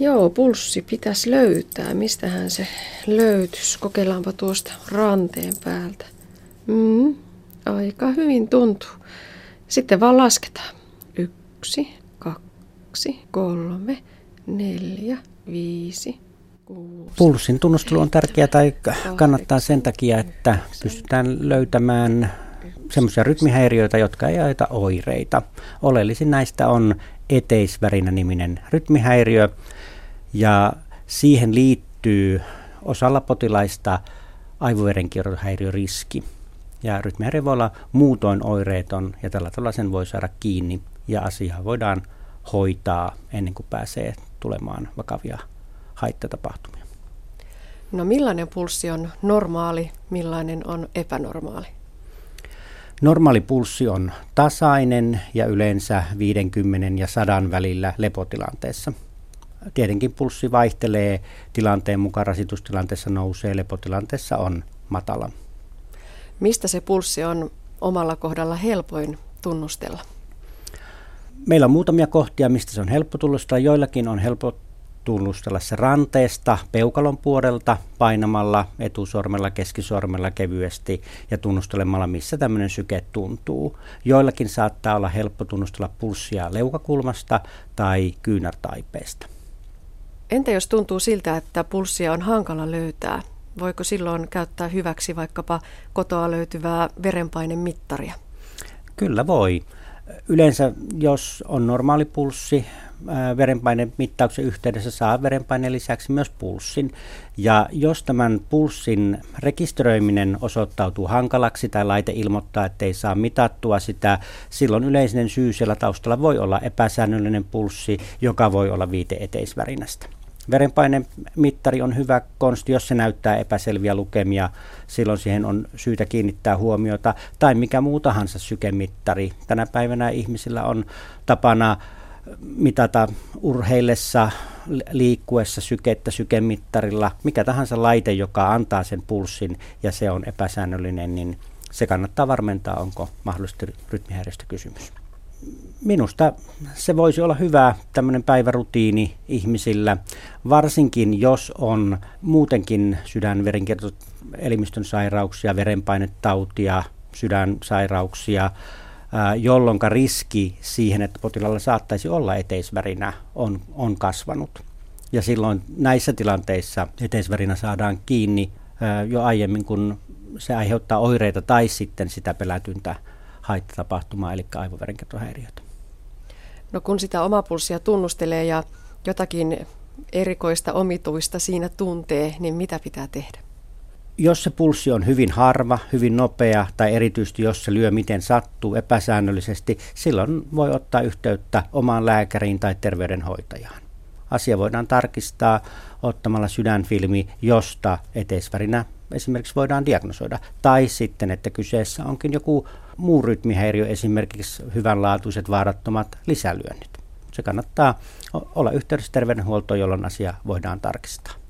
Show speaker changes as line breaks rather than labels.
Joo, pulssi pitäisi löytää. Mistähän se löytyisi? Kokeillaanpa tuosta ranteen päältä. Mm, aika hyvin tuntuu. Sitten vaan lasketaan. Yksi, kaksi, kolme, neljä, viisi, kuusi.
Pulssin tunnustelu on tärkeää tai kannattaa sen takia, että pystytään löytämään semmoisia rytmihäiriöitä, jotka ei aita oireita. Oleellisin näistä on eteisvärinä niminen rytmihäiriö ja siihen liittyy osalla potilaista aivoverenkiertohäiriöriski. Ja rytmihäiriö voi olla muutoin oireeton ja tällä tavalla sen voi saada kiinni ja asiaa voidaan hoitaa ennen kuin pääsee tulemaan vakavia haittatapahtumia.
No millainen pulssi on normaali, millainen on epänormaali?
Normaali pulssi on tasainen ja yleensä 50 ja 100 välillä lepotilanteessa. Tietenkin pulssi vaihtelee tilanteen mukaan, rasitustilanteessa nousee, lepotilanteessa on matala.
Mistä se pulssi on omalla kohdalla helpoin tunnustella?
Meillä on muutamia kohtia, mistä se on helppo tunnustella. Joillakin on helppo tunnustella se ranteesta peukalon puolelta painamalla etusormella, keskisormella kevyesti ja tunnustelemalla, missä tämmöinen syke tuntuu. Joillakin saattaa olla helppo tunnustella pulssia leukakulmasta tai kyynärtaipeesta.
Entä jos tuntuu siltä, että pulssia on hankala löytää? Voiko silloin käyttää hyväksi vaikkapa kotoa löytyvää verenpainemittaria?
Kyllä voi. Yleensä jos on normaali pulssi, verenpaineen mittauksen yhteydessä saa verenpaineen lisäksi myös pulssin. Ja jos tämän pulssin rekisteröiminen osoittautuu hankalaksi tai laite ilmoittaa, että ei saa mitattua sitä, silloin yleinen syy siellä taustalla voi olla epäsäännöllinen pulssi, joka voi olla viite eteisvärinästä. Verenpainemittari on hyvä konsti, jos se näyttää epäselviä lukemia, silloin siihen on syytä kiinnittää huomiota, tai mikä muu tahansa sykemittari. Tänä päivänä ihmisillä on tapana mitata urheillessa, liikkuessa sykettä sykemittarilla, mikä tahansa laite, joka antaa sen pulssin ja se on epäsäännöllinen, niin se kannattaa varmentaa, onko mahdollisesti rytmihäiriöstä kysymys. Minusta se voisi olla hyvä tämmöinen päivärutiini ihmisillä, varsinkin jos on muutenkin sydänverenkiertoelimistön sairauksia, verenpainetautia, sydänsairauksia, jolloin riski siihen, että potilaalla saattaisi olla eteisvärinä, on, on kasvanut. Ja silloin näissä tilanteissa eteisvärinä saadaan kiinni jo aiemmin, kun se aiheuttaa oireita tai sitten sitä pelätyntä haittatapahtumaa, eli aivoverenkiertohäiriötä.
No kun sitä omapulssia tunnustelee ja jotakin erikoista omituista siinä tuntee, niin mitä pitää tehdä?
Jos se pulssi on hyvin harva, hyvin nopea tai erityisesti jos se lyö miten sattuu epäsäännöllisesti, silloin voi ottaa yhteyttä omaan lääkäriin tai terveydenhoitajaan. Asia voidaan tarkistaa ottamalla sydänfilmi, josta eteisvärinä esimerkiksi voidaan diagnosoida. Tai sitten, että kyseessä onkin joku muu rytmihäiriö, esimerkiksi hyvänlaatuiset vaarattomat lisälyönnit. Se kannattaa olla yhteydessä terveydenhuoltoon, jolloin asia voidaan tarkistaa.